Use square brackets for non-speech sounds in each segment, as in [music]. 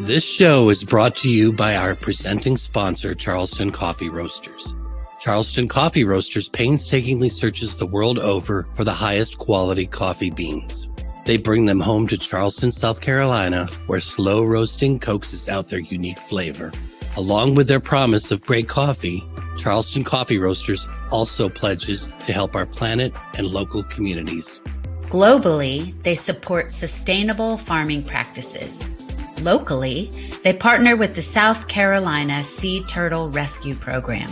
This show is brought to you by our presenting sponsor, Charleston Coffee Roasters. Charleston Coffee Roasters painstakingly searches the world over for the highest quality coffee beans. They bring them home to Charleston, South Carolina, where slow roasting coaxes out their unique flavor. Along with their promise of great coffee, Charleston Coffee Roasters also pledges to help our planet and local communities. Globally, they support sustainable farming practices. Locally, they partner with the South Carolina Sea Turtle Rescue Program.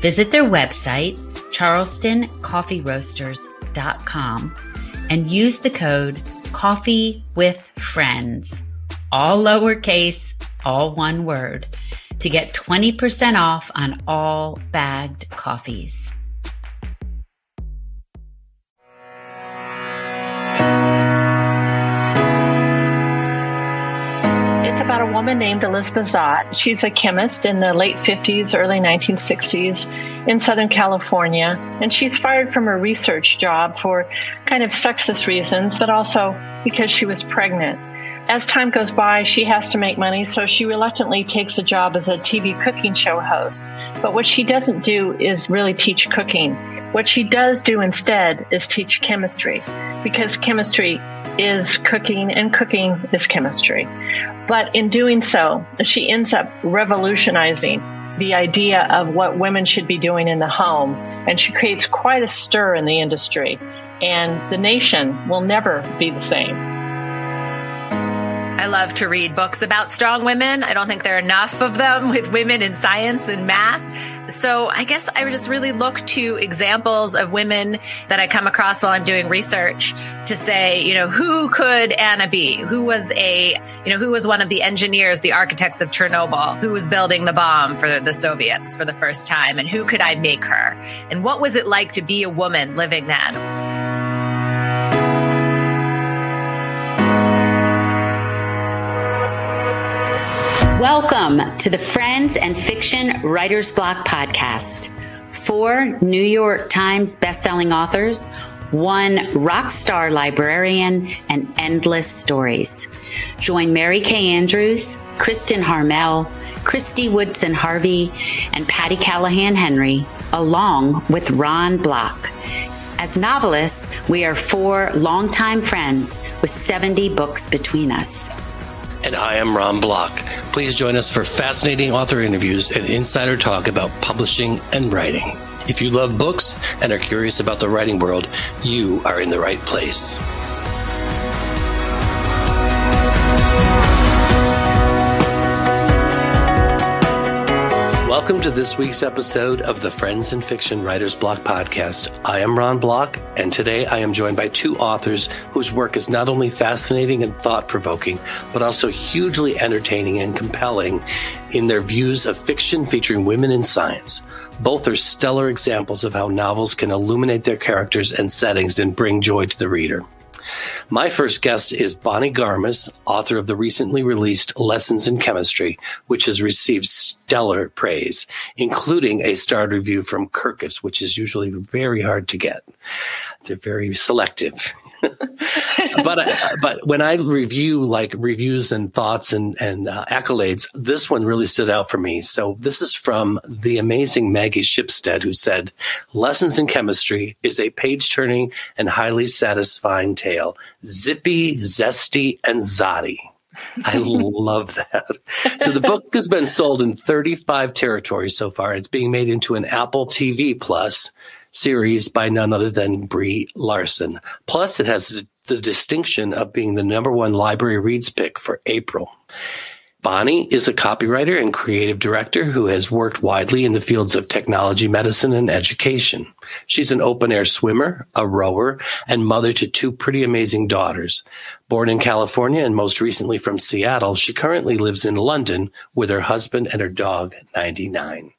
Visit their website, charlestoncoffeeroasters.com, and use the code Coffee with Friends, all lowercase, all one word, to get 20% off on all bagged coffees. About a woman named Elizabeth Zott. She's a chemist in the late 50s, early 1960s in Southern California. And she's fired from her research job for kind of sexist reasons, but also because she was pregnant. As time goes by, she has to make money, so she reluctantly takes a job as a TV cooking show host. But what she doesn't do is really teach cooking. What she does do instead is teach chemistry, because chemistry is cooking and cooking is chemistry. But in doing so, she ends up revolutionizing the idea of what women should be doing in the home, and she creates quite a stir in the industry. And the nation will never be the same. I love to read books about strong women. I don't think there are enough of them [laughs] with women in science and math. So I guess I would just really look to examples of women that I come across while I'm doing research to say, you know, who could Anna be? Who was a, you know, who was one of the engineers, the architects of Chernobyl? Who was building the bomb for the Soviets for the first time? And who could I make her? And what was it like to be a woman living then? Welcome to the Friends and Fiction Writers Block podcast. Four New York Times bestselling authors, one rock star librarian, and endless stories. Join Mary Kay Andrews, Kristen Harmel, Christy Woodson Harvey, and Patty Callahan Henry, along with Ron Block. As novelists, we are four longtime friends with 70 books between us and I am Ron Block. Please join us for fascinating author interviews and insider talk about publishing and writing. If you love books and are curious about the writing world, you are in the right place. Welcome to this week's episode of the Friends and Fiction Writers Block podcast. I am Ron Block, and today I am joined by two authors whose work is not only fascinating and thought provoking, but also hugely entertaining and compelling in their views of fiction featuring women in science. Both are stellar examples of how novels can illuminate their characters and settings and bring joy to the reader. My first guest is Bonnie Garmus, author of the recently released Lessons in Chemistry, which has received stellar praise, including a starred review from Kirkus, which is usually very hard to get. They're very selective. But I, but when I review like reviews and thoughts and and uh, accolades, this one really stood out for me. So this is from the amazing Maggie Shipstead, who said, "Lessons in Chemistry is a page-turning and highly satisfying tale, zippy, zesty, and zotty." [laughs] I love that. So the book has been sold in 35 territories so far. It's being made into an Apple TV Plus series by none other than Brie Larson. Plus, it has the, distinction of being the number one library reads pick for April. Bonnie is a copywriter and creative director who has worked widely in the fields of technology, medicine, and education. She's an open air swimmer, a rower, and mother to two pretty amazing daughters. Born in California and most recently from Seattle, she currently lives in London with her husband and her dog, 99.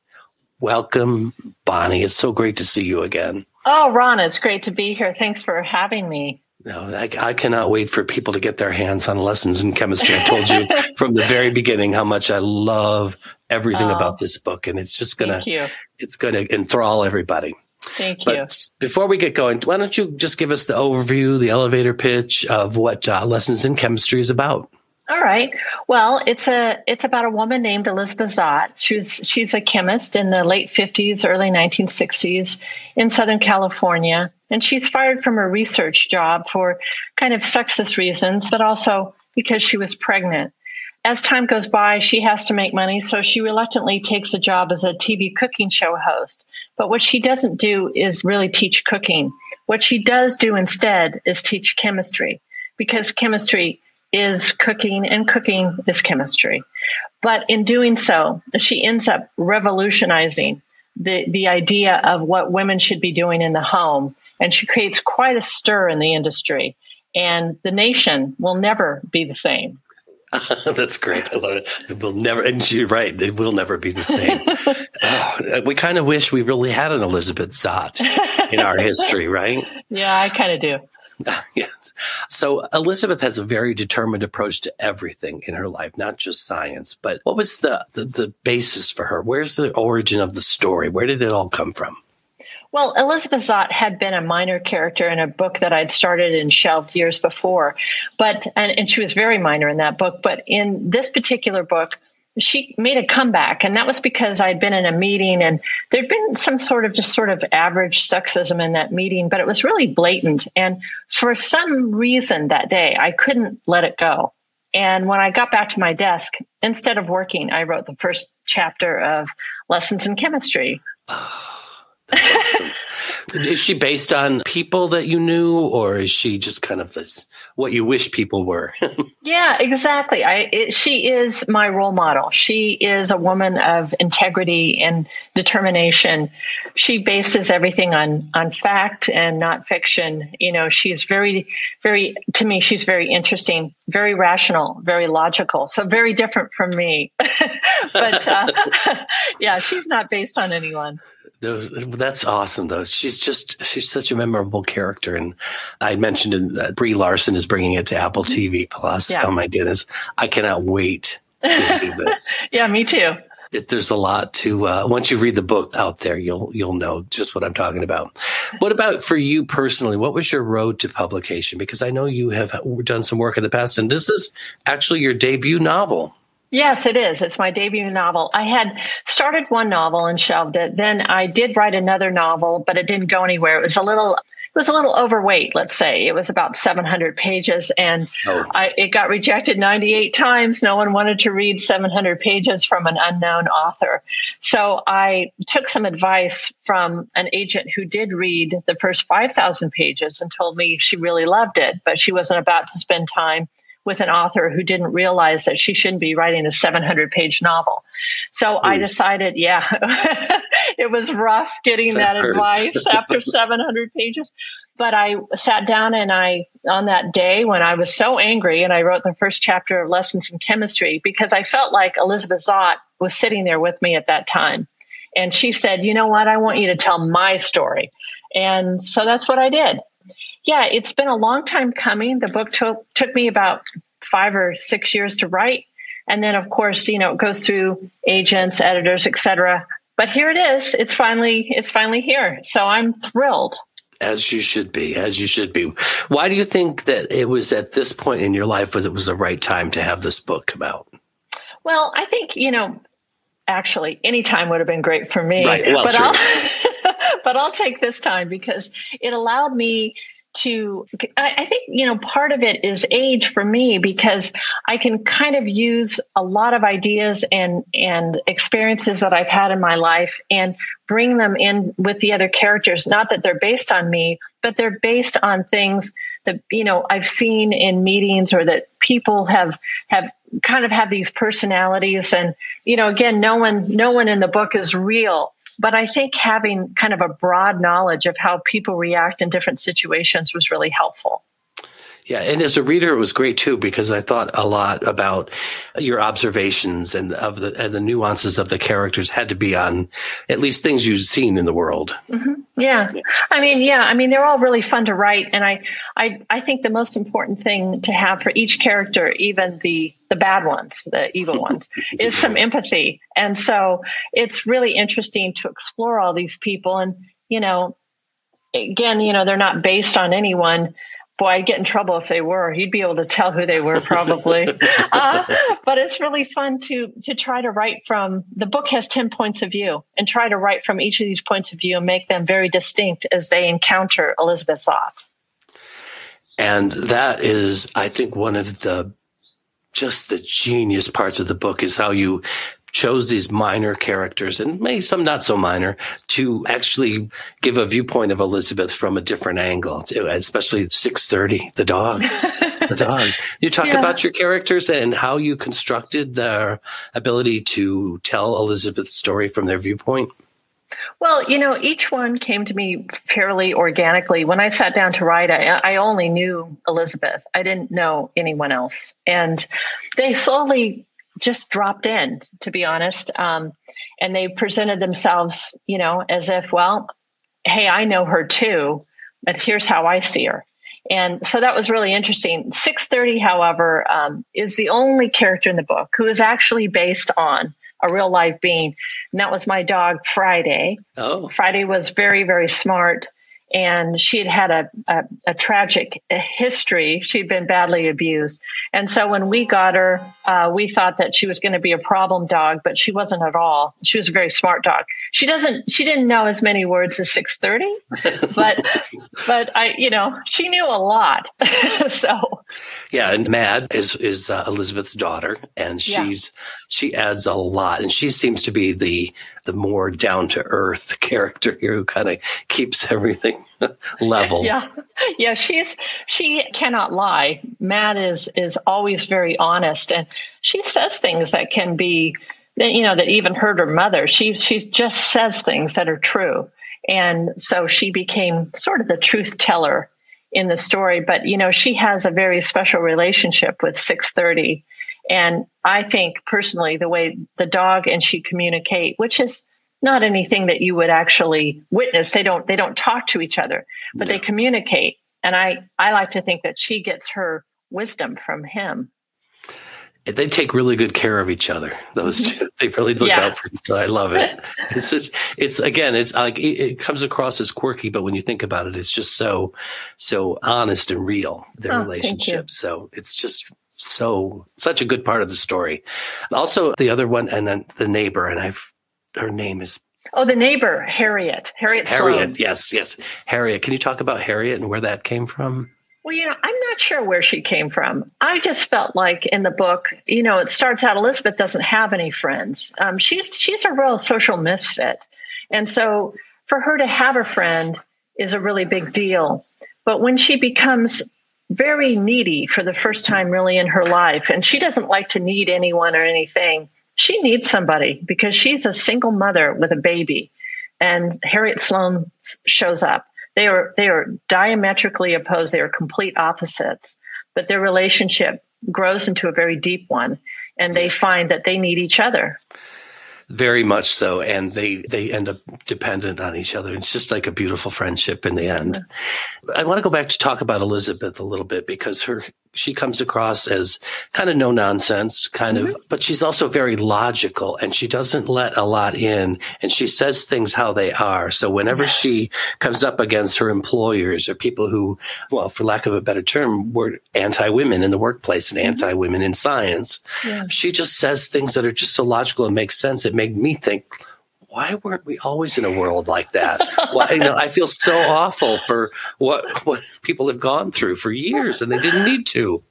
Welcome, Bonnie. It's so great to see you again. Oh, Ron, it's great to be here. Thanks for having me. No, I, I, cannot wait for people to get their hands on lessons in chemistry. I told you [laughs] from the very beginning how much I love everything oh, about this book, and it's just gonna it's gonna enthrall everybody. Thank you. Before we get going, why don't you just give us the overview, the elevator pitch of what uh, lessons in chemistry is about? All right. Well, it's a it's about a woman named Elizabeth Zott. She's she's a chemist in the late 50s, early 1960s in Southern California, and she's fired from her research job for kind of sexist reasons, but also because she was pregnant. As time goes by, she has to make money, so she reluctantly takes a job as a TV cooking show host. But what she doesn't do is really teach cooking. What she does do instead is teach chemistry because chemistry is cooking and cooking is chemistry. But in doing so, she ends up revolutionizing the, the idea of what women should be doing in the home. And she creates quite a stir in the industry. And the nation will never be the same. [laughs] That's great. I love it. It will never, and you're right. It will never be the same. [laughs] oh, we kind of wish we really had an Elizabeth Zott in our history, right? Yeah, I kind of do. [laughs] yes. So Elizabeth has a very determined approach to everything in her life, not just science. But what was the, the, the basis for her? Where's the origin of the story? Where did it all come from? Well, Elizabeth Zott had been a minor character in a book that I'd started and shelved years before, but and, and she was very minor in that book. But in this particular book, she made a comeback and that was because i'd been in a meeting and there'd been some sort of just sort of average sexism in that meeting but it was really blatant and for some reason that day i couldn't let it go and when i got back to my desk instead of working i wrote the first chapter of lessons in chemistry oh. Awesome. is she based on people that you knew, or is she just kind of this what you wish people were? [laughs] yeah, exactly. I it, she is my role model. She is a woman of integrity and determination. She bases everything on on fact and not fiction. You know, she's very, very to me. She's very interesting, very rational, very logical. So very different from me. [laughs] but uh, [laughs] yeah, she's not based on anyone. That's awesome, though. She's just she's such a memorable character, and I mentioned in, uh, Brie Larson is bringing it to Apple mm-hmm. TV Plus. Yeah. Oh my goodness, I cannot wait to see [laughs] this. yeah, me too. It, there's a lot to uh, once you read the book out there, you'll you'll know just what I'm talking about. What about for you personally? What was your road to publication? Because I know you have done some work in the past, and this is actually your debut novel. Yes, it is. It's my debut novel. I had started one novel and shelved it. Then I did write another novel, but it didn't go anywhere. It was a little it was a little overweight, let's say. It was about 700 pages and oh. I, it got rejected 98 times. No one wanted to read 700 pages from an unknown author. So I took some advice from an agent who did read the first 5,000 pages and told me she really loved it, but she wasn't about to spend time with an author who didn't realize that she shouldn't be writing a 700 page novel. So Ooh. I hmm. decided, yeah, [laughs] it was rough getting that, that advice after 700 pages. But I sat down and I, on that day when I was so angry, and I wrote the first chapter of Lessons in Chemistry because I felt like Elizabeth Zott was sitting there with me at that time. And she said, You know what? I want you to tell my story. And so that's what I did yeah, it's been a long time coming. The book took took me about five or six years to write, and then of course, you know, it goes through agents, editors, etc. But here it is. It's finally it's finally here. So I'm thrilled. As you should be, as you should be. Why do you think that it was at this point in your life that it was the right time to have this book come out? Well, I think, you know, actually any time would have been great for me. Right. Well, but I'll [laughs] but I'll take this time because it allowed me to I, think you know part of it is age for me because i can kind of use a lot of ideas and and experiences that i've had in my life and bring them in with the other characters. Not that they're based on me but they're based on things that you know i've seen in meetings or that people have have kind of have these personalities. And you know again no one no one in the book is real but I think having kind of a broad knowledge of how people react in different situations was really helpful. Yeah, and as a reader, it was great too because I thought a lot about your observations and of the and the nuances of the characters had to be on at least things you've seen in the world. Mm-hmm. Yeah. yeah, I mean, yeah, I mean, they're all really fun to write, and I, I, I think the most important thing to have for each character, even the the bad ones, the evil ones, [laughs] is some empathy, and so it's really interesting to explore all these people, and you know, again, you know, they're not based on anyone boy, I'd get in trouble if they were. He'd be able to tell who they were probably. [laughs] uh, but it's really fun to to try to write from. The book has ten points of view, and try to write from each of these points of view and make them very distinct as they encounter Elizabeth Zott. And that is, I think, one of the just the genius parts of the book is how you chose these minor characters and maybe some not so minor to actually give a viewpoint of Elizabeth from a different angle, especially 630, the dog. [laughs] the dog. You talk yeah. about your characters and how you constructed their ability to tell Elizabeth's story from their viewpoint. Well, you know, each one came to me fairly organically. When I sat down to write, I, I, only knew Elizabeth. I didn't know anyone else. And they slowly just dropped in, to be honest. Um, and they presented themselves, you know, as if, well, hey, I know her too, but here's how I see her. And so that was really interesting. 630, however, um, is the only character in the book who is actually based on a real life being. And that was my dog, Friday. Oh. Friday was very, very smart and she had had a, a, a tragic history. She'd been badly abused. And so when we got her, uh, we thought that she was going to be a problem dog, but she wasn't at all. She was a very smart dog. She doesn't, she didn't know as many words as 630, but, [laughs] but I, you know, she knew a lot. [laughs] so. Yeah. And Mad is, is uh, Elizabeth's daughter and she's, yeah. she adds a lot and she seems to be the, the more down to earth [laughs] character here who kind of keeps everything [laughs] level. Yeah. Yeah. She's, she cannot lie. Mad is, is always very honest and she says things that can be, you know, that even hurt her mother. She, she just says things that are true. And so she became sort of the truth teller in the story. But, you know, she has a very special relationship with 630 and I think personally, the way the dog and she communicate, which is not anything that you would actually witness. They don't they don't talk to each other, but they communicate. And I I like to think that she gets her wisdom from him. They take really good care of each other. Those two, [laughs] they really look yeah. out for each other. I love it. it's just, it's again, it's like it, it, comes across as quirky, but when you think about it, it's just so, so honest and real. Their oh, relationship. So it's just so such a good part of the story. Also, the other one, and then the neighbor, and I've her name is oh the neighbor Harriet Harriet Harriet Sloan. yes yes Harriet. Can you talk about Harriet and where that came from? Well, you know, I'm not sure where she came from. I just felt like in the book, you know, it starts out Elizabeth doesn't have any friends. Um, she's she's a real social misfit, and so for her to have a friend is a really big deal. But when she becomes very needy for the first time really in her life. And she doesn't like to need anyone or anything. She needs somebody because she's a single mother with a baby. And Harriet Sloan shows up. They are they are diametrically opposed. They are complete opposites, but their relationship grows into a very deep one, and they find that they need each other. Very much so, and they they end up dependent on each other. It's just like a beautiful friendship in the end. I want to go back to talk about Elizabeth a little bit because her she comes across as kind of no nonsense, kind mm-hmm. of, but she's also very logical and she doesn't let a lot in and she says things how they are. So whenever she comes up against her employers or people who, well, for lack of a better term, were anti women in the workplace and mm-hmm. anti women in science, yeah. she just says things that are just so logical and make sense. It made me think, why weren't we always in a world like that? Why, you know, I feel so awful for what what people have gone through for years, and they didn't need to.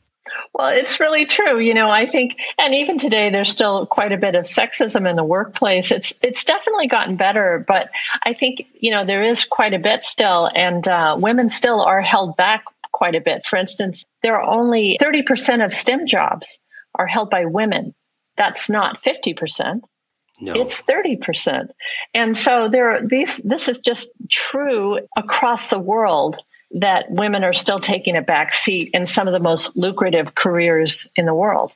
Well, it's really true. You know, I think, and even today, there's still quite a bit of sexism in the workplace. It's it's definitely gotten better, but I think you know there is quite a bit still, and uh, women still are held back quite a bit. For instance, there are only 30% of STEM jobs are held by women. That's not 50%. No. It's 30%. And so there are these this is just true across the world that women are still taking a back seat in some of the most lucrative careers in the world.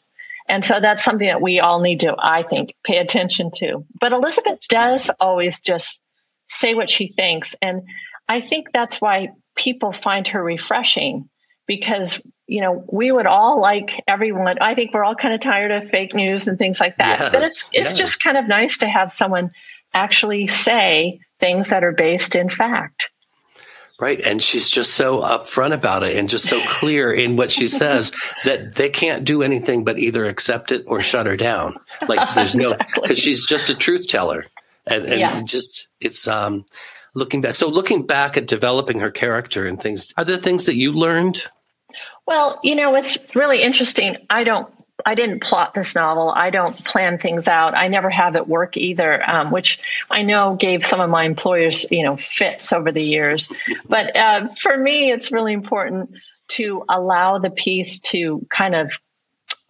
And so that's something that we all need to, I think, pay attention to. But Elizabeth does always just say what she thinks. And I think that's why people find her refreshing because you know, we would all like everyone. I think we're all kind of tired of fake news and things like that. Yes, but it's it's yes. just kind of nice to have someone actually say things that are based in fact. Right. And she's just so upfront about it and just so clear in what she says [laughs] that they can't do anything but either accept it or shut her down. Like there's no, [laughs] Exactly. because she's just a truth teller. And, and Yeah. just, it's, um, looking back. So looking back at developing her character and things, are there things that you learned? Well, you know, it's really interesting. I don't, I didn't plot this novel. I don't plan things out. I never have at work either, um, which I know gave some of my employers, you know, fits over the years. But uh, for me, it's really important to allow the piece to kind of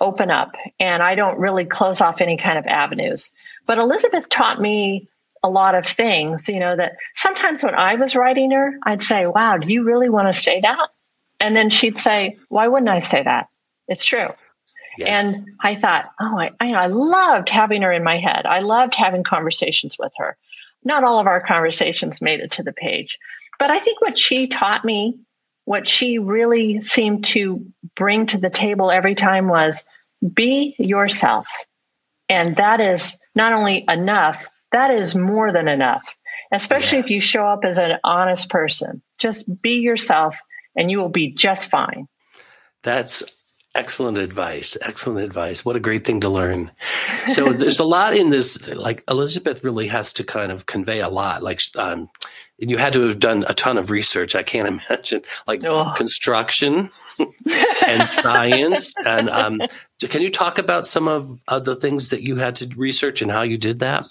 open up, and I don't really close off any kind of avenues. But Elizabeth taught me a lot of things, you know, that sometimes when I was writing her, I'd say, wow, do you really want to say that? And then she'd say, why wouldn't I say that? It's true. Yes. And I thought, oh, I, I, I loved having her in my head. I loved having conversations with her. Not all of our conversations made it to the page, but I think what she taught me, what she really seemed to bring to the table every time was be yourself. And that is not only enough, that is more than enough, especially if you show up as an honest person. Just be yourself and you will be just fine. That's excellent advice. Excellent advice. What a great thing to learn. So [laughs] there's a lot in this. Like Elizabeth really has to kind of convey a lot. Like, um, and you had to have done a ton of research. I can't [laughs] imagine like Oh. construction [laughs] and science. And um, can you talk about some of uh, the things that you had to research and how you did that?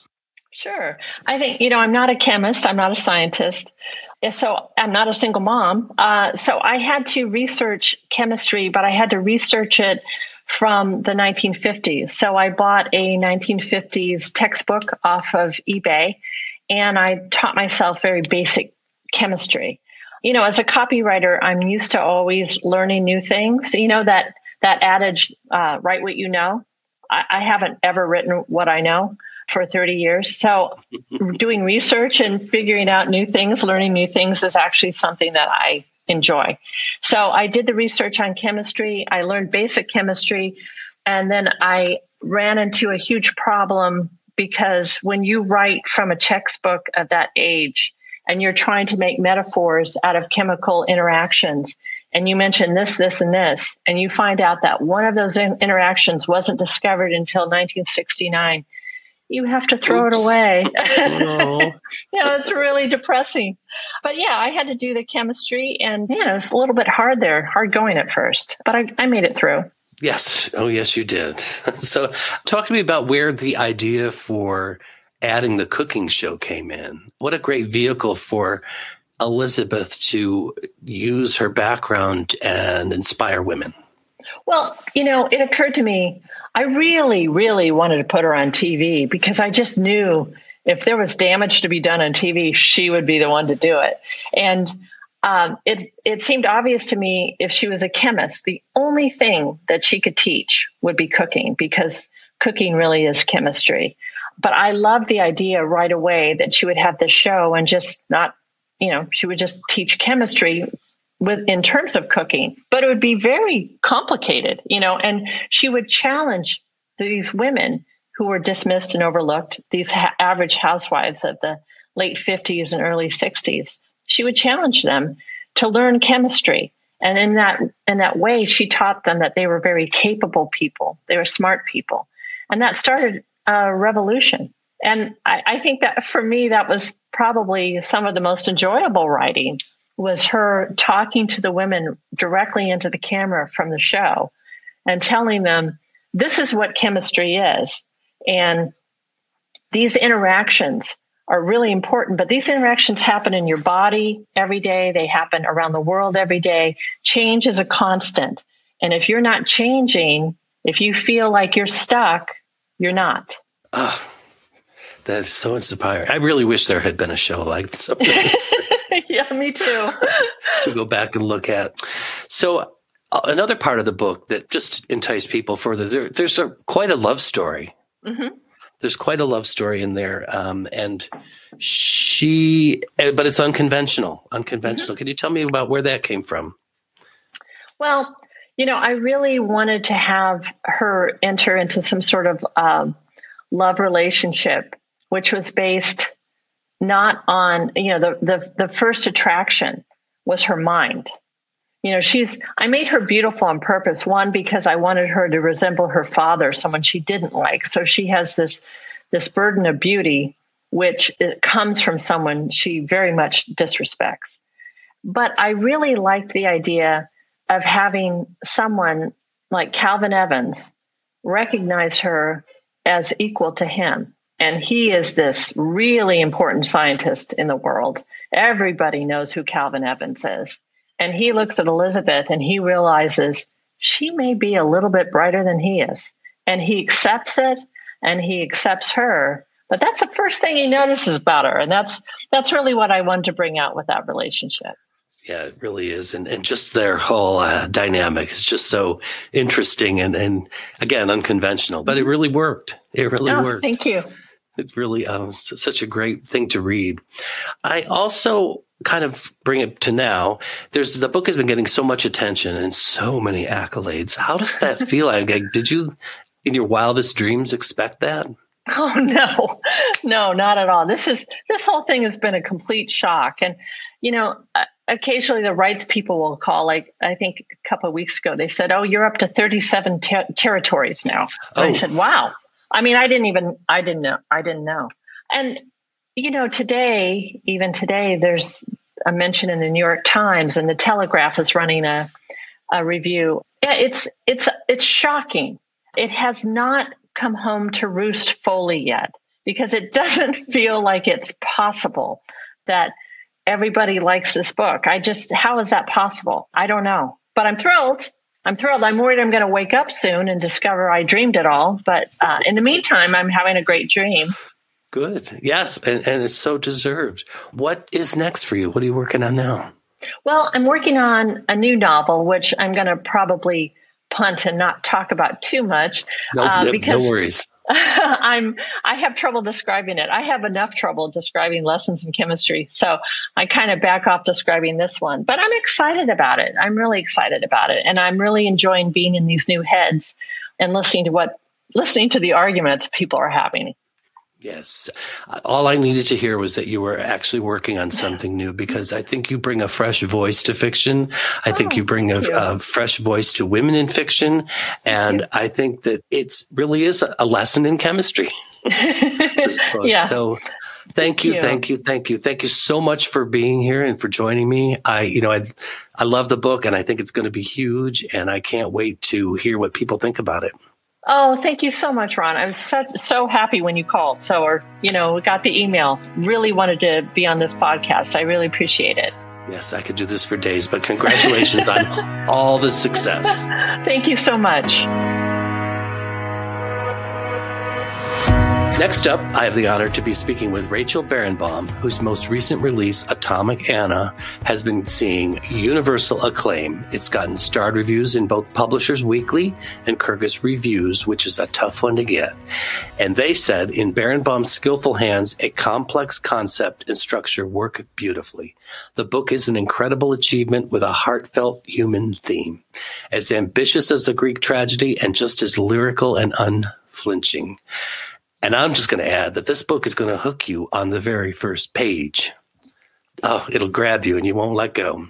Sure. I think, you know, I'm not a chemist, I'm not a scientist. So I'm not a single mom. Uh, so I had to research chemistry, but I had to research it from the 1950s. So I bought a 1950s textbook off of eBay and I taught myself very basic chemistry. You know, as a copywriter, I'm used to always learning new things. You know, that, that adage, uh, write what you know. I, I haven't ever written what I know for 30 years. So doing research and figuring out new things, learning new things is actually something that I enjoy. So I did the research on chemistry. I learned basic chemistry. And then I ran into a huge problem because when you write from a textbook of that age and you're trying to make metaphors out of chemical interactions, and you mention this, this, and this, and you find out that one of those interactions wasn't discovered until 1969, you have to throw Oops. it away. [laughs] [laughs] Oh, yeah, it's really depressing. But yeah, I had to do the chemistry, and yeah, it was a little bit hard there, hard going at first, but I, I made it through. yes. Oh, yes, you did. [laughs] so talk to me about where the idea for adding the cooking show came in. What a great vehicle for Elizabeth to use her background and inspire women. Well, you know, it occurred to me, I really, really wanted to put her on TV because I just knew if there was damage to be done on TV, she would be the one to do it. And um, it it seemed obvious to me if she was a chemist, the only thing that she could teach would be cooking because cooking really is chemistry. But I loved the idea right away that she would have this show and just not, you know, she would just teach chemistry with in terms of cooking, but it would be very complicated, you know, and she would challenge these women who were dismissed and overlooked, these ha- average housewives of the late 50s and early 60s. She would challenge them to learn chemistry. And in that in that way, she taught them that they were very capable people. They were smart people. And that started a revolution. And I, I think that for me, that was probably some of the most enjoyable writing was her talking to the women directly into the camera from the show and telling them, this is what chemistry is. And these interactions are really important, but these interactions happen in your body every day. They happen around the world every day. Change is a constant. And if you're not changing, if you feel like you're stuck, you're not. Oh, that is so inspiring. I really wish there had been a show like something [laughs] yeah, me too. [laughs] to go back and look at. So uh, another part of the book that just enticed people further, there, there's a, quite a love story. Mhm. There's quite a love story in there, um, and she, eh, but it's unconventional. Unconventional. Can you tell me about where that came from? Well, you know, I really wanted to have her enter into some sort of um, love relationship, which was based not on you know the the, the first attraction was her mind. You know, she's, I made her beautiful on purpose. One, because I wanted her to resemble her father, someone she didn't like. So she has this, this burden of beauty, which comes from someone she very much disrespects. But I really liked the idea of having someone like Calvin Evans recognize her as equal to him. And he is this really important scientist in the world. Everybody knows who Calvin Evans is. And he looks at Elizabeth and he realizes she may be a little bit brighter than he is. And he accepts it and he accepts her. But that's the first thing he notices about her. And that's that's really what I wanted to bring out with that relationship. Yeah, it really is. And, and just their whole uh, dynamic is just so interesting and, and again, unconventional, but it really worked. It really oh, worked. Thank you. It's really um, such a great thing to read. I also kind of bring it to now. There's the book has been getting so much attention and so many accolades. How does that [laughs] feel? like, did you, in your wildest dreams, expect that? Oh no, no, not at all. This is this whole thing has been a complete shock, and you know, occasionally the rights people will call. Like I think a couple of weeks ago, they said, "Oh, you're up to 37 ter- territories now." Oh. I said, "Wow." I mean, I didn't even I didn't know I didn't know. And you know, today, even today, there's a mention in the New York Times, and the Telegraph is running a a review. Yeah, it's it's it's shocking. It has not come home to roost fully yet because it [laughs] doesn't feel like it's possible that everybody likes this book. I just, how is that possible? I don't know, but I'm thrilled. I'm thrilled. I'm worried I'm going to wake up soon and discover I dreamed it all. But uh, in the meantime, I'm having a great dream. Good. Yes. And, and it's so deserved. What is next for you? What are you working on now? Well, I'm working on a new novel, which I'm going to probably punt and not talk about too much. No, uh, because no worries. [laughs] I'm I have trouble describing it. I have enough trouble describing lessons in chemistry. So I kind of back off describing this one. But I'm excited about it. I'm really excited about it. And I'm really enjoying being in these new heads and listening to what listening to the arguments people are having. Yes. All I needed to hear was that you were actually working on something new because I think you bring a fresh voice to fiction. I think you oh, bring a, a, fresh voice to women in fiction. And I think that it's really is a lesson in chemistry. [laughs] [laughs] yeah. So thank you, thank you, thank you. Thank you so much for being here and for joining me. I, you know, I, I love the book and I think it's going to be huge and I can't wait to hear what people think about it. Oh, thank you so much, Ron. I was so, so happy when you called. So, or, you know, got the email. Really wanted to be on this podcast. I really appreciate it. Yes, I could do this for days, but congratulations on [laughs] all the success. Thank you so much. Next up, I have the honor to be speaking with Rachel Barenbaum, whose most recent release, Atomic Anna, has been seeing universal acclaim. It's gotten starred reviews in both Publishers Weekly and Kirkus Reviews, which is a tough one to get. And they said, in Barenbaum's skillful hands, a complex concept and structure work beautifully. The book is an incredible achievement with a heartfelt human theme, as ambitious as a Greek tragedy and just as lyrical and unflinching. And I'm just going to add that this book is going to hook you on the very first page. Oh, it'll grab you and you won't let go.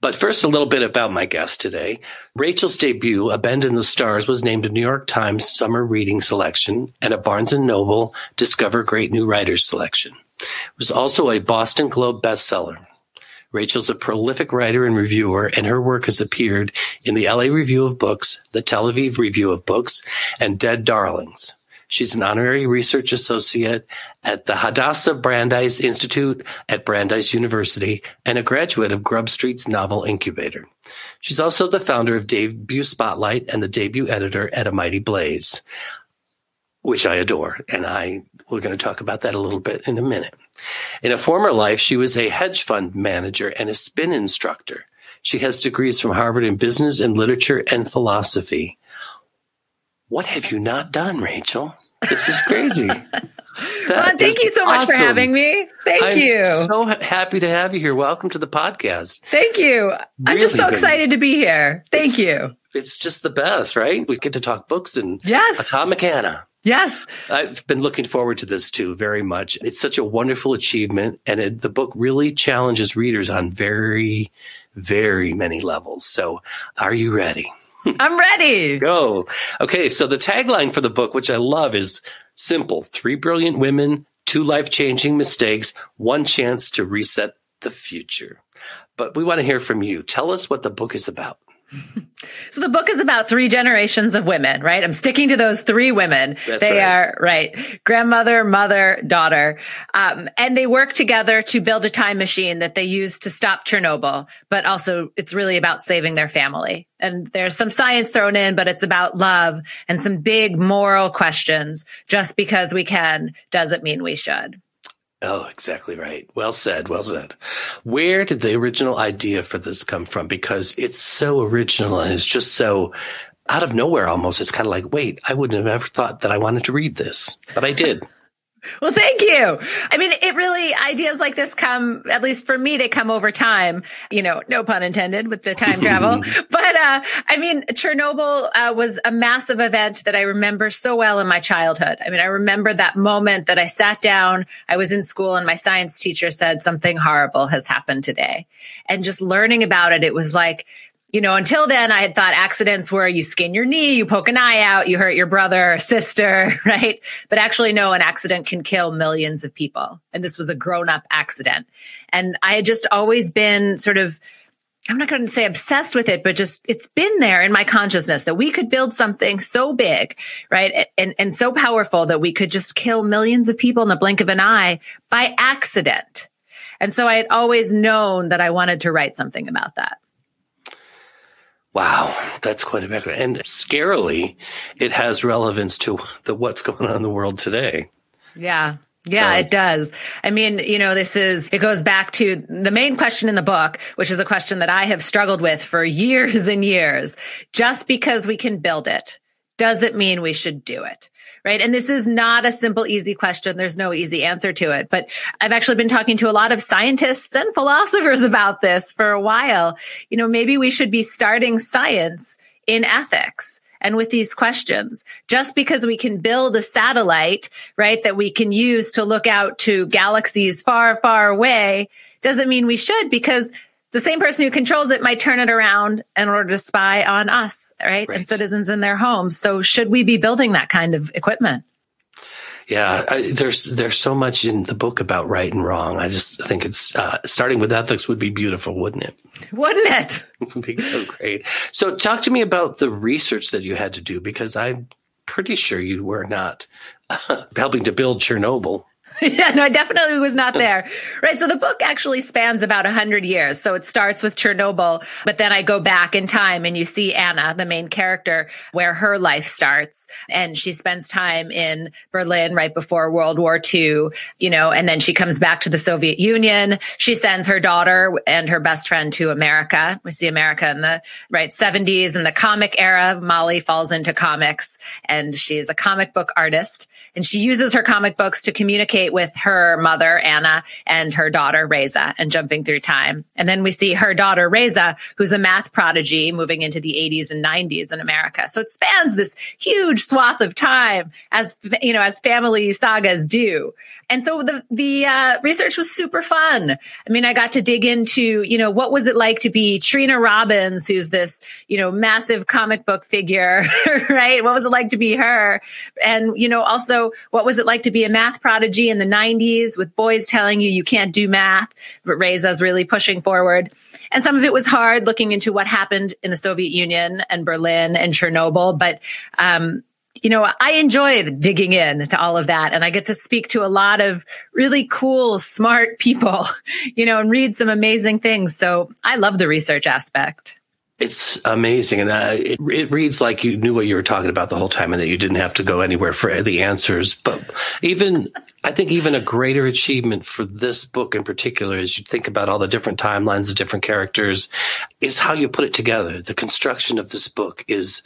But first, a little bit about my guest today. Rachel's debut, A Bend in the Stars, was named a New York Times Summer Reading Selection and a Barnes & Noble Discover Great New Writers Selection. It was also a Boston Globe bestseller. Rachel's a prolific writer and reviewer, and her work has appeared in the LA Review of Books, the Tel Aviv Review of Books, and Dead Darlings. She's an honorary research associate at the Hadassah Brandeis Institute at Brandeis University and a graduate of Grub Street's Novel Incubator. She's also the founder of Debut Spotlight and the debut editor at A Mighty Blaze, which I adore. And I, we're going to talk about that a little bit in a minute. In a former life, she was a hedge fund manager and a spin instructor. She has degrees from Harvard in business and literature and philosophy. What have you not done, Rachel? This is crazy. [laughs] Ron, thank you so much for having me. Thank I'm you. So happy to have you here. Welcome to the podcast. Thank you. Really I'm just so excited to be here. Thank it's, you. It's just the best, right? We get to talk books and yes. Atomic Anna. Yes. I've been looking forward to this too very much. It's such a wonderful achievement, and it, the book really challenges readers on very, very many levels. So, are you ready? [laughs] I'm ready. Go. Okay, so the tagline for the book, which I love, is simple three brilliant women, two life changing mistakes, one chance to reset the future. But we want to hear from you. Tell us what the book is about. [laughs] So the book is about three generations of women, right? I'm sticking to those three women. That's they right. are right, grandmother, mother, daughter, um, and they work together to build a time machine that they use to stop Chernobyl. But also, it's really about saving their family. And there's some science thrown in, but it's about love and some big moral questions. Just because we can doesn't mean we should. Oh, exactly right. Well said. Well said. Where did the original idea for this come from? Because it's so original and it's just so out of nowhere almost. It's kind of like, wait, I wouldn't have ever thought that I wanted to read this, but I did. Well, thank you. I mean, it really, ideas like this come, at least for me, they come over time, you know, no pun intended with the time travel. [laughs] but, uh, I mean, Chernobyl, uh, was a massive event that I remember so well in my childhood. I mean, I remember that moment that I sat down, I was in school and my science teacher said something horrible has happened today. And just learning about it, it was like, you know, until then I had thought accidents were you skin your knee, you poke an eye out, you hurt your brother or sister, [laughs] right? But actually, no, an accident can kill millions of people. And this was a grown up accident. And I had just always been sort of, I'm not going to say obsessed with it, but just it's been there in my consciousness that we could build something so big, right? And, and so powerful that we could just kill millions of people in the blink of an eye by accident. And so I had always known that I wanted to write something about that. Wow, that's quite a background. And scarily, it has relevance to the what's going on in the world today. Yeah. Yeah, So- it does. I mean, you know, this is, it goes back to the main question in the book, which is a question that I have struggled with for [laughs] years and years. Just because we can build it doesn't mean we should do it. Right. And this is not a simple, easy question. There's no easy answer to it. But I've actually been talking to a lot of scientists and philosophers about this for a while. You know, maybe we should be starting science in ethics and with these questions. Just because we can build a satellite, right, that we can use to look out to galaxies far, far away doesn't mean we should because the same person who controls it might turn it around in order to spy on us, right? Right. And citizens in their homes. So should we be building that kind of equipment? Yeah, I, there's there's so much in the book about right and wrong. I just think it's uh, starting with ethics would be beautiful, wouldn't it? Wouldn't it? It [laughs] would be so great. So, talk to me about the research that you had to do because I'm pretty sure you were not uh, [laughs] helping to build Chernobyl. [laughs] yeah, no, I definitely was not there. Right. So the book actually spans about a hundred years. So it starts with Chernobyl, but then I go back in time and you see Anna, the main character, where her life starts. And she spends time in Berlin right before World War II, you know, and then she comes back to the Soviet Union. She sends her daughter and her best friend to America. We see America in the right 70s in the comic era. Molly falls into comics and she is a comic book artist and she uses her comic books to communicate with her mother, Anna, and her daughter, Reza, and jumping through time. And then we see her daughter, Reza, who's a math prodigy moving into the 80s and 90s in America. So it spans this huge swath of time as, you know, as family sagas do. And so the, the, uh, research was super fun. I mean, I got to dig into, you know, what was it like to be Trina Robbins, who's this, you know, massive comic book figure, [laughs] right? What was it like to be her? And, you know, also what was it like to be a math prodigy in the 90s with boys telling you you can't do math, but Reza's really pushing forward. And some of it was hard looking into what happened in the Soviet Union and Berlin and Chernobyl. But, um, you know, I enjoy digging in to all of that and I get to speak to a lot of really cool, smart [laughs] people, you know, and read some amazing things. So I love the research aspect. It's amazing, and uh, it, it reads like you knew what you were talking about the whole time, and that you didn't have to go anywhere for the answers. But even, I think, even a greater achievement for this book in particular, as you think about all the different timelines, the different characters, is how you put it together. The construction of this book is,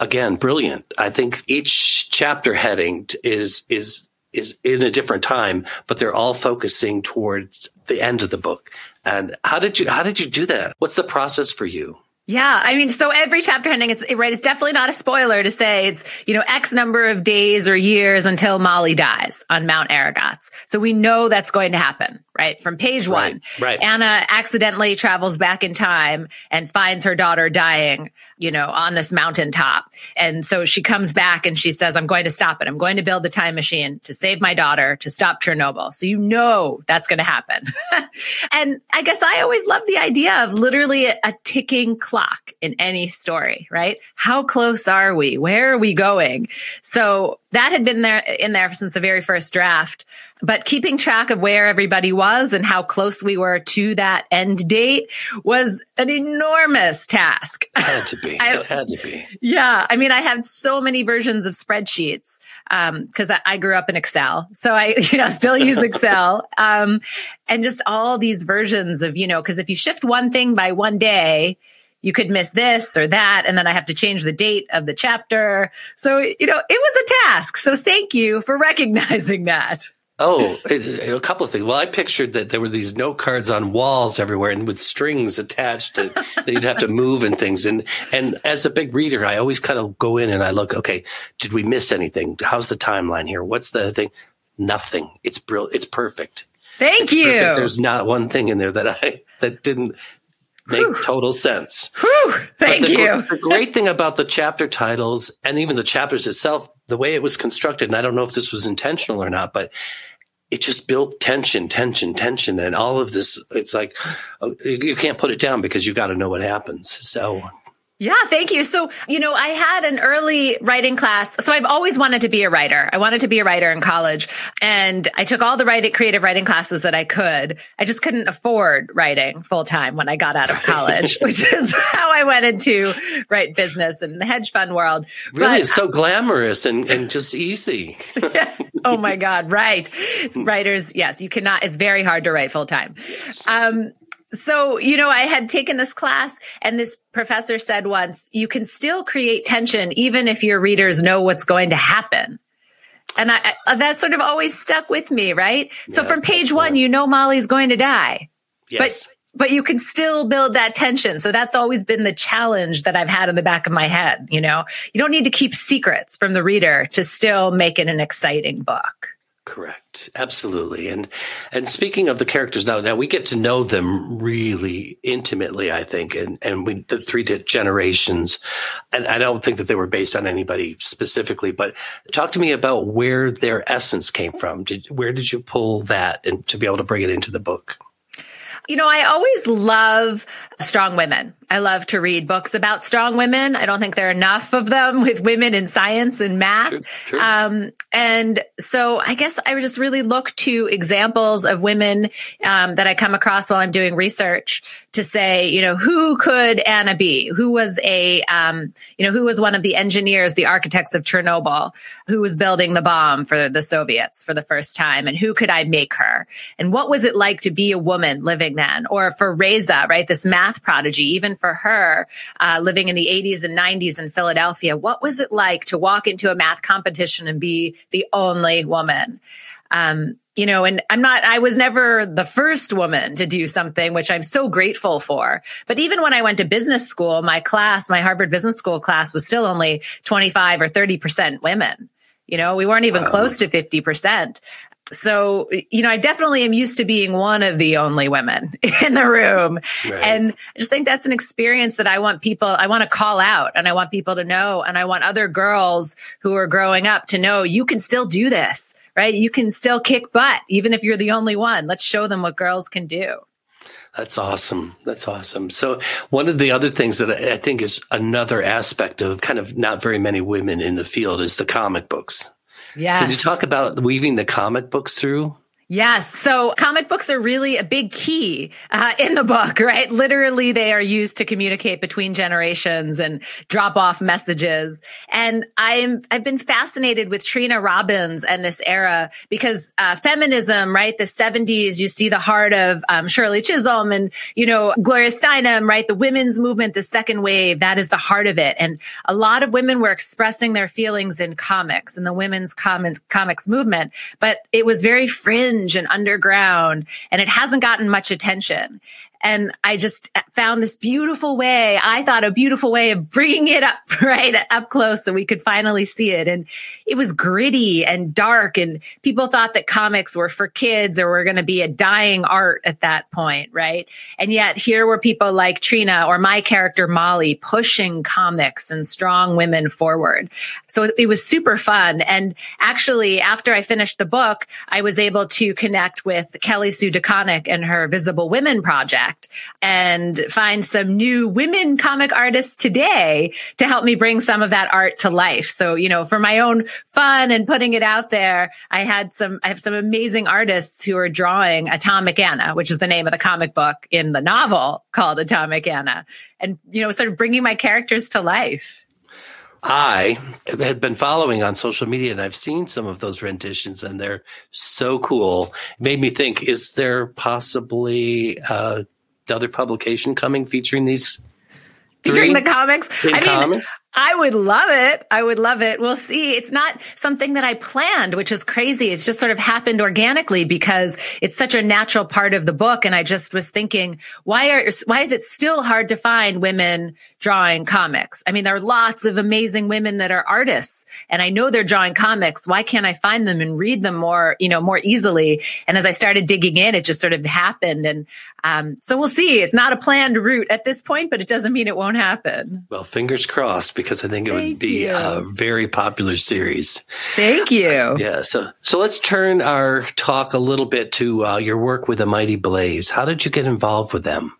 again, brilliant. I think each chapter heading is is is in a different time, but they're all focusing towards the end of the book. And how did you how did you do that? What's the process for you? Yeah. I mean, so every chapter ending, it's right. It's definitely not a spoiler to say it's, you know, X number of days or years until Molly dies on Mount Aragats. So we know that's going to happen, right? From page one. right. Anna accidentally travels back in time and finds her daughter dying, you know, on this mountaintop. And so she comes back and she says, I'm going to stop it. I'm going to build the time machine to save my daughter, to stop Chernobyl. So you know that's going to happen. [laughs] and I guess I always love the idea of literally a ticking clock in any story, right? How close are we? Where are we going? So that had been there in there since the very first draft. But keeping track of where everybody was and how close we were to that end date was an enormous task. It had to be. [laughs] I- it had to be. Yeah. I mean, I had so many versions of spreadsheets because I, I grew up in Excel. So I, [laughs] you know, still use Excel. [laughs] Um, and just all these versions of, you know, because if you shift one thing by one day, you could miss this or that. And then I have to change the date of the chapter. So, you know, it was a task. So thank you for recognizing that. Oh, it, it- a couple of things. Well, I pictured that there were these note cards on walls everywhere and with strings attached to, that you'd have to move and things. And, and as a big reader, I always kind of go in and I look, okay, did we miss anything? How's the timeline here? What's the thing? Nothing. It's brilliant. It's perfect. Thank It's you. perfect. There's not one thing in there that I, that didn't make total sense. Whew, thank the, you. the great thing about the chapter titles and even the chapters itself, the way it was constructed, and I don't know if this was intentional or not, but it just built tension, tension, tension, and all of this. It's like uh, you can't put it down because you got to know what happens. So Yeah, thank you. So, you know, I had an early writing class. So I've always wanted to be a writer. I wanted to be a writer in college and I took all the writing, creative writing classes that I could. I just couldn't afford writing full time when I got out of [laughs] college, which is how I went into right business and the hedge fund world. really, But- it's so glamorous and, and just easy. yeah. [laughs] oh my God. Right. [laughs] Writers. Yes. You cannot, it's very hard to write full time. Um, so, you know, I had taken this class and this professor said once, you can still create tension even if your readers know what's going to happen. And I, I that sort of always stuck with me, right? so from page one, you know Molly's going to die Yes. but but you can still build that tension. So that's always been the challenge that I've had in the back of my head. You know, you don't need to keep secrets from the reader to still make it an exciting book. Correct. Absolutely. And and speaking of the characters now, now we get to know them really intimately, I think, and and we the three generations. And I don't think that they were based on anybody specifically, but talk to me about where their essence came from. Did where did you pull that and to be able to bring it into the book? You know, I always love strong women. I love to read books about strong women. I don't think there are enough of them [laughs] with women in science and math. Sure, sure. Um, and so I guess I would just really look to examples of women um, that I come across while I'm doing research to say, you know, who could Anna be? Who was a, um, you know, who was one of the engineers, the architects of Chernobyl, who was building the bomb for the Soviets for the first time, and who could I make her? And what was it like to be a woman living then? Or for Raisa, right, this math prodigy, even for her, uh, living in the 80s and 90s in Philadelphia, what was it like to walk into a math competition and be the only woman? Um, you know, and I'm not, I was never the first woman to do something, which I'm so grateful for. But even when I went to business school, my class, my Harvard Business School class was still only 25 or 30% women. You know, we weren't even Wow. close to 50%. So, you know, I definitely am used to being one of the only women [laughs] in the room. Right. And I just think that's an experience that I want people, I want to call out and I want people to know. And I want other girls who are growing up to know you can still do this, right? You can still kick butt, even if you're the only one. Let's show them what girls can do. That's awesome. That's awesome. So one of the other things that I I think is another aspect of kind of not very many women in the field is the comic books. Yeah. Can you talk about weaving the comic books through? Yes. So comic books are really a big key uh, in the book, [laughs] right? Literally, they are used to communicate between generations and drop off messages. And I'm, I've been fascinated with Trina Robbins and this era because uh, feminism, right? The 70s, you see the heart of um, Shirley Chisholm and, you know, Gloria Steinem, right? The women's movement, the second wave, that is the heart of it. And a lot of women were expressing their feelings in comics and the women's comics, comics movement, but it was very fringe cringe and underground, and it hasn't gotten much attention. And I just found this beautiful way. I thought a beautiful way of bringing it up [laughs] right up close so we could finally see it. And it was gritty and dark. And people thought that comics were for kids or were going to be a dying art at that point. Right. And yet here were people like Trina or my character Molly pushing comics and strong women forward. So it was super fun. And actually, after I finished the book, I was able to connect with Kelly Sue DeConnick and her Visible Women project and find some new women comic artists today to help me bring some of that art to life. So, you know, for my own fun and putting it out there, I had some, I have some amazing artists who are drawing Atomic Anna, which is the name of the comic book in the novel called Atomic Anna and, you know, sort of bringing my characters to life. I had been following on social media and I've seen some of those renditions and they're so cool. It made me think, is there possibly uh, other publication coming featuring these featuring the comics. I mean? I would love it. I would love it. We'll see. It's not something that I planned, which is crazy. It's just sort of happened organically because it's such a natural part of the book. And I just was thinking, why are, why is it still hard to find women drawing comics? I mean, there are lots of amazing women that are artists and I know they're drawing comics. Why can't I find them and read them more, you know, more easily? And as I started digging in, it just sort of happened. And, um, so we'll see. It's not a planned route at this point, but it doesn't mean it won't happen. Well, fingers crossed because I think it Thank would be you. a very popular series. Thank you. Yeah. So, so let's turn our talk a little bit to uh, your work with the Mighty Blaze. How did you get involved with them?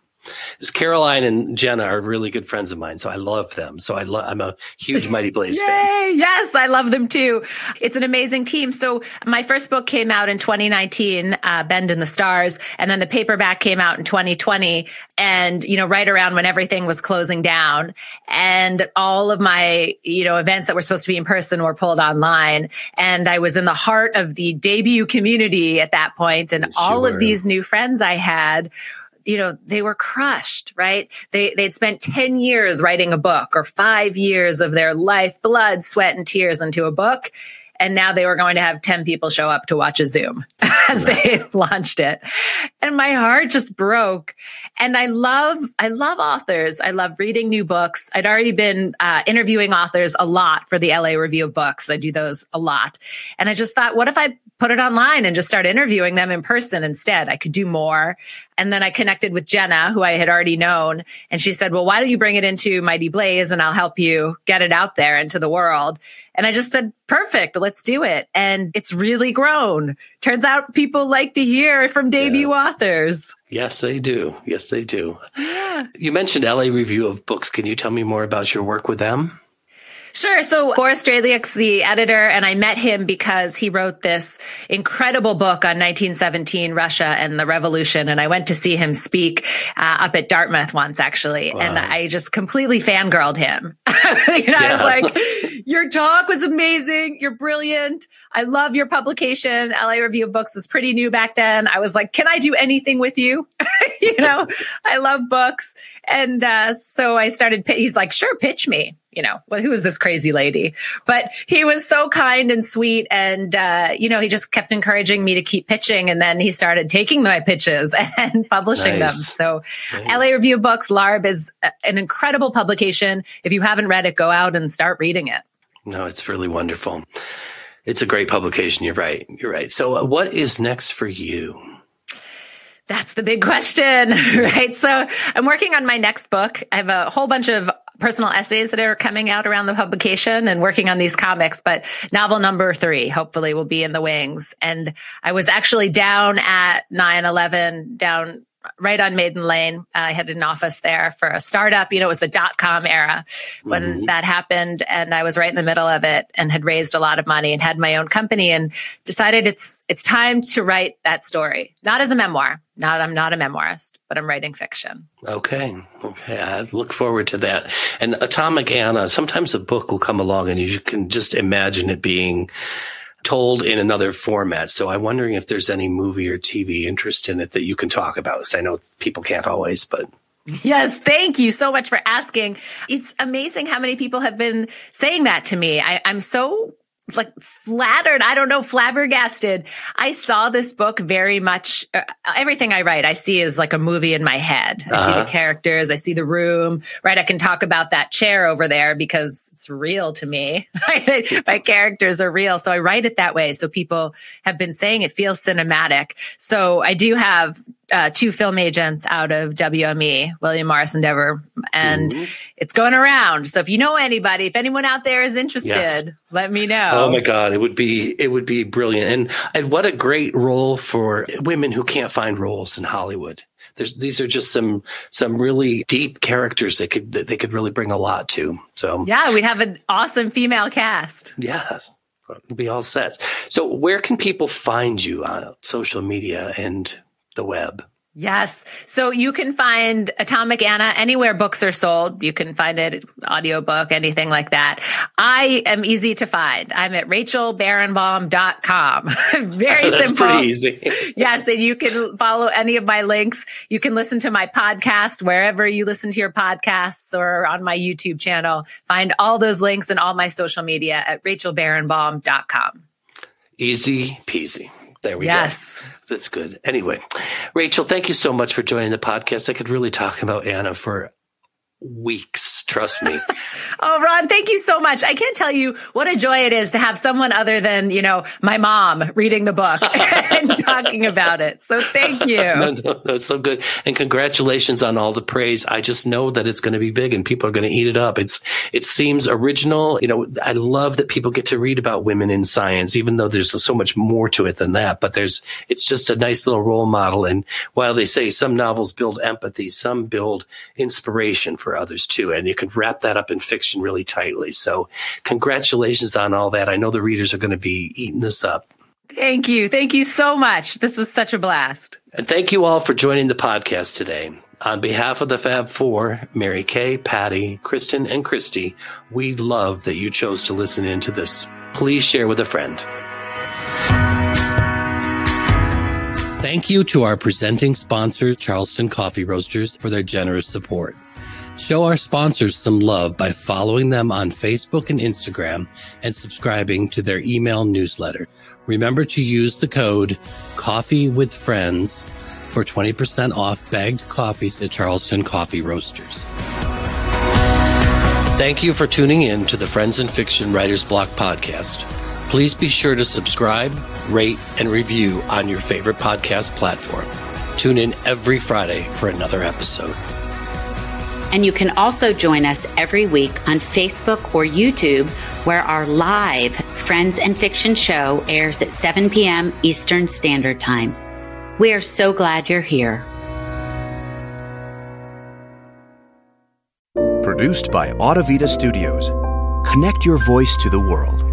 Caroline and Jenna are really good friends of mine, so I love them. So I lo- I'm a huge Mighty Blaze [laughs] Yay! fan. Yes, I love them too. It's an amazing team. So my first book came out in 2019, uh, Bend in the Stars, and then the paperback came out in 2020. And you know, right around when everything was closing down, and all of my you know events that were supposed to be in person were pulled online, and I was in the heart of the debut community at that point, and sure. all of these new friends I had you know, they were crushed, right? They, they'd spent 10 years writing a book or five years of their life, blood, sweat, and tears into a book. And now they were going to have 10 people show up to watch a Zoom [laughs] as they launched it. And my heart just broke. And I love, I love authors. I love reading new books. I'd already been uh, interviewing authors a lot for the LA Review of Books. I do those a lot. And I just thought, what if I put it online and just start interviewing them in person instead. I could do more. And then I connected with Jenna, who I had already known. And she said, well, why don't you bring it into Mighty Blaze and I'll help you get it out there into the world. And I just said, perfect, let's do it. And it's really grown. Turns out people like to hear from debut yeah. authors. Yes, they do. Yes, they do. Yeah. You mentioned LA Review of Books. Can you tell me more about your work with them? Sure. So Boris Dralyuk's the editor, and I met him because he wrote this incredible book on 1917 Russia and the revolution. And I went to see him speak uh, up at Dartmouth once, actually, wow. and I just completely fangirled him. [laughs] you know, yeah. I was like, "Your talk was amazing. You're brilliant. I love your publication. LA Review of Books was pretty new back then. I was like, can I do anything with you? [laughs] you know, I love books, and uh, so I started. He's like, sure, pitch me you know, well, who is this crazy lady? But he was so kind and sweet. And, uh, you know, he just kept encouraging me to keep pitching. And then he started taking my pitches [laughs] and publishing nice. them. So nice. LA Review of Books, LARB is an incredible publication. If you haven't read it, go out and start reading it. No, it's really wonderful. It's a great publication. You're right. You're right. So, uh, what is next for you? That's the big question, [laughs] right? So I'm working on my next book. I have a whole bunch of personal essays that are coming out around the publication and working on these comics, but novel number three hopefully will be in the wings. And I was actually down at 9-11 down right on Maiden Lane. I had an office there for a startup. You know, it was the dot com era when mm-hmm. that happened. And I was right in the middle of it and had raised a lot of money and had my own company and decided it's, it's time to write that story, not as a memoir. Not, I'm not a memoirist, but I'm writing fiction. Okay. Okay. I look forward to that. And Atomic Anna, sometimes a book will come along and you can just imagine it being told in another format. So I'm wondering if there's any movie or TV interest in it that you can talk about. Because I know people can't always, but. Yes, thank you so much for asking. It's amazing how many people have been saying that to me. I, I'm so like flattered. I don't know, flabbergasted. I saw this book very much. Uh, everything I write, I see is like a movie in my head. I uh-huh. see the uh-huh. characters. I see the room. Right. I can talk about that chair over there because it's real to me. [laughs] my characters are real, so I write it that way. So people have been saying it feels cinematic. So I do have uh, two film agents out of WME, William Morris Endeavor, and it's going around. So if you know anybody, if anyone out there is interested, yes. let me know. Oh my God, it would be it would be brilliant, and and what a great role for women who can't find roles in Hollywood. There's these are just some some really deep characters that could that they could really bring a lot to. So yeah, we'd have an awesome female cast. Yes. We'll be all set. So, where can people find you on social media and the web. Yes. So you can find Atomic Anna anywhere books are sold. You can find it audiobook, anything like that. I am easy to find. I'm at rachelbarenbaum.com. [laughs] Very That's simple. pretty easy. [laughs] yes. And you can follow any of my links. You can listen to my podcast wherever you listen to your podcasts or on my YouTube channel. Find all those links and all my social media at rachelbarenbaum.com. Easy peasy. There we yes. go. Yes. That's good. Anyway, Rachel, thank you so much for joining the podcast. I could really talk about Anna for weeks. Trust me. [laughs] oh, Ron, thank you so much. I can't tell you what a joy it is to have someone other than, you know, my mom reading the book [laughs] and talking about it. So thank you. [laughs] no, no, no, it's so good. And congratulations on all the praise. I just know that it's going to be big and people are going to eat it up. It's, it seems original. You know, I love that people get to read about women in science, even though there's so much more to it than that. But there's, it's just a nice little role model. And while they say some novels build empathy, some build inspiration for for others too. And you can wrap that up in fiction really tightly. So congratulations on all that. I know the readers are going to be eating this up. Thank you. Thank you so much. This was such a blast. And thank you all for joining the podcast today. On behalf of the Fab Four, Mary Kay, Patti, Kristin, and Kristy, we love that you chose to listen into this. Please share with a friend. Thank you to our presenting sponsor, Charleston Coffee Roasters, for their generous support. Show our sponsors some love by following them on Facebook and Instagram and subscribing to their email newsletter. Remember to use the code Coffee with Friends for 20% off bagged coffees at Charleston Coffee Roasters. Thank you for tuning in to the Friends and Fiction Writers Block podcast. Please be sure to subscribe, rate, and review on your favorite podcast platform. Tune in every Friday for another episode. And you can also join us every week on Facebook or YouTube, where our live Friends and Fiction show airs at 7 p.m. Eastern Standard Time. We are so glad you're here. Produced by Audivita Studios. Connect your voice to the world.